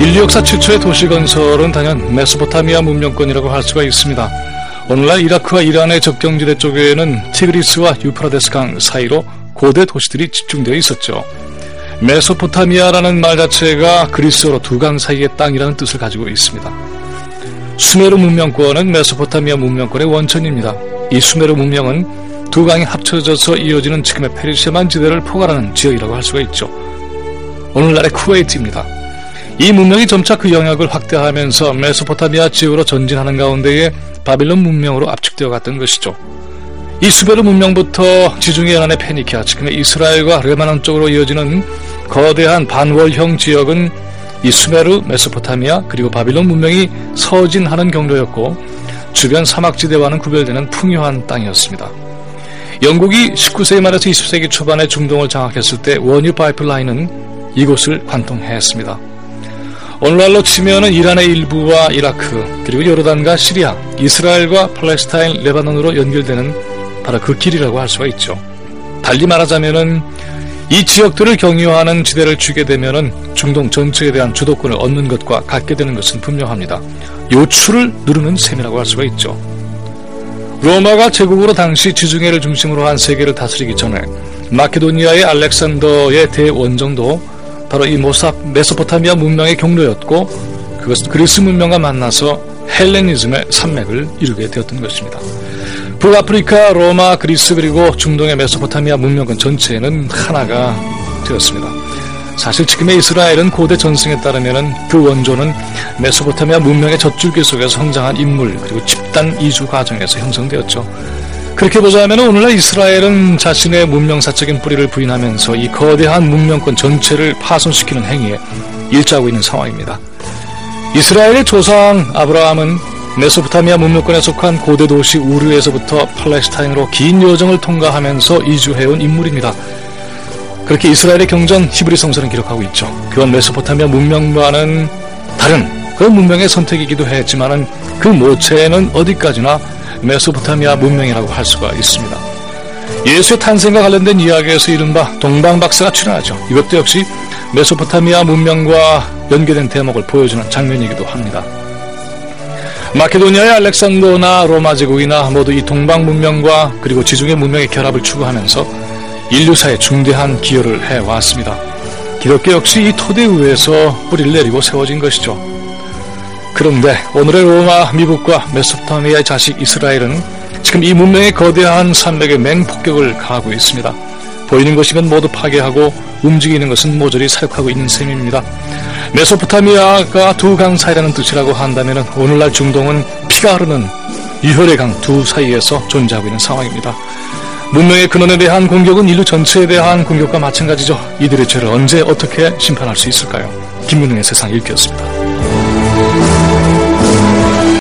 인류 역사 최초의 도시 건설은 단연 메소포타미아 문명권이라고 할 수가 있습니다. 오늘날 이라크와 이란의 접경지대 쪽에는 티그리스와 유프라테스 강 사이로 고대 도시들이 집중되어 있었죠. 메소포타미아라는 말 자체가 그리스어로 두 강 사이의 땅이라는 뜻을 가지고 있습니다. 수메르 문명권은 메소포타미아 문명권의 원천입니다. 이 수메르 문명은 두 강이 합쳐져서 이어지는 지금의 페르시아만 지대를 포괄하는 지역이라고 할 수가 있죠. 오늘날의 쿠웨이트입니다. 이 문명이 점차 그 영역을 확대하면서 메소포타미아 지역으로 전진하는 가운데에 바빌론 문명으로 압축되어 갔던 것이죠. 이 수베르 문명부터 지중해 연안의 페니키아, 지금의 이스라엘과 레바논 쪽으로 이어지는 거대한 반월형 지역은 이 수메르, 메소포타미아, 그리고 바빌론 문명이 서진하는 경로였고 주변 사막지대와는 구별되는 풍요한 땅이었습니다. 영국이 19세기 말에서 20세기 초반에 중동을 장악했을 때 원유 파이프라인은 이곳을 관통했습니다. 오늘날로 치면은 이란의 일부와 이라크, 그리고 요르단과 시리아, 이스라엘과 팔레스타인, 레바논으로 연결되는 바로 그 길이라고 할 수가 있죠. 달리 말하자면은 이 지역들을 경유하는 지대를 주게 되면은 중동 전체에 대한 주도권을 얻는 것과 같게 되는 것은 분명합니다. 요추를 누르는 셈이라고 할 수가 있죠. 로마가 제국으로 당시 지중해를 중심으로 한 세계를 다스리기 전에 마케도니아의 알렉산더의 대원정도 바로 이 모삭 메소포타미아 문명의 경로였고 그것은 그리스 문명과 만나서 헬레니즘의 산맥을 이루게 되었던 것입니다. 북아프리카, 로마, 그리스 그리고 중동의 메소포타미아 문명권 전체는 하나가 되었습니다. 사실 지금의 이스라엘은 고대 전승에 따르면 그 원조는 메소포타미아 문명의 젖줄기 속에서 성장한 인물 그리고 집단 이주 과정에서 형성되었죠. 그렇게 보자면 오늘날 이스라엘은 자신의 문명사적인 뿌리를 부인하면서 이 거대한 문명권 전체를 파손시키는 행위에 일조하고 있는 상황입니다. 이스라엘의 조상 아브라함은 메소포타미아 문명권에 속한 고대 도시 우르에서부터 팔레스타인으로 긴 여정을 통과하면서 이주해온 인물입니다. 그렇게 이스라엘의 경전 히브리 성서는 기록하고 있죠. 그건 메소포타미아 문명과는 다른 그런 문명의 선택이기도 했지만은 그 모체는 어디까지나 메소포타미아 문명이라고 할 수가 있습니다. 예수의 탄생과 관련된 이야기에서 이른바 동방박사가 출연하죠. 이것도 역시 메소포타미아 문명과 연계된 대목을 보여주는 장면이기도 합니다. 마케도니아의 알렉산더나 로마 제국이나 모두 이 동방 문명과 그리고 지중해 문명의 결합을 추구하면서 인류사에 중대한 기여를 해왔습니다. 기독교 역시 이 토대 위에서 뿌리를 내리고 세워진 것이죠. 그런데 오늘의 로마, 미국과 메소포타미아의 자식 이스라엘은 지금 이 문명의 거대한 산맥에 맹폭격을 가하고 있습니다. 보이는 것이면 모두 파괴하고 움직이는 것은 모조리 사육하고 있는 셈입니다. 메소포타미아가 두 강 사이라는 뜻이라고 한다면 오늘날 중동은 피가 흐르는 유혈의 강 두 사이에서 존재하고 있는 상황입니다. 문명의 근원에 대한 공격은 인류 전체에 대한 공격과 마찬가지죠. 이들의 죄를 언제 어떻게 심판할 수 있을까요? 김문웅의 세상 읽기였습니다.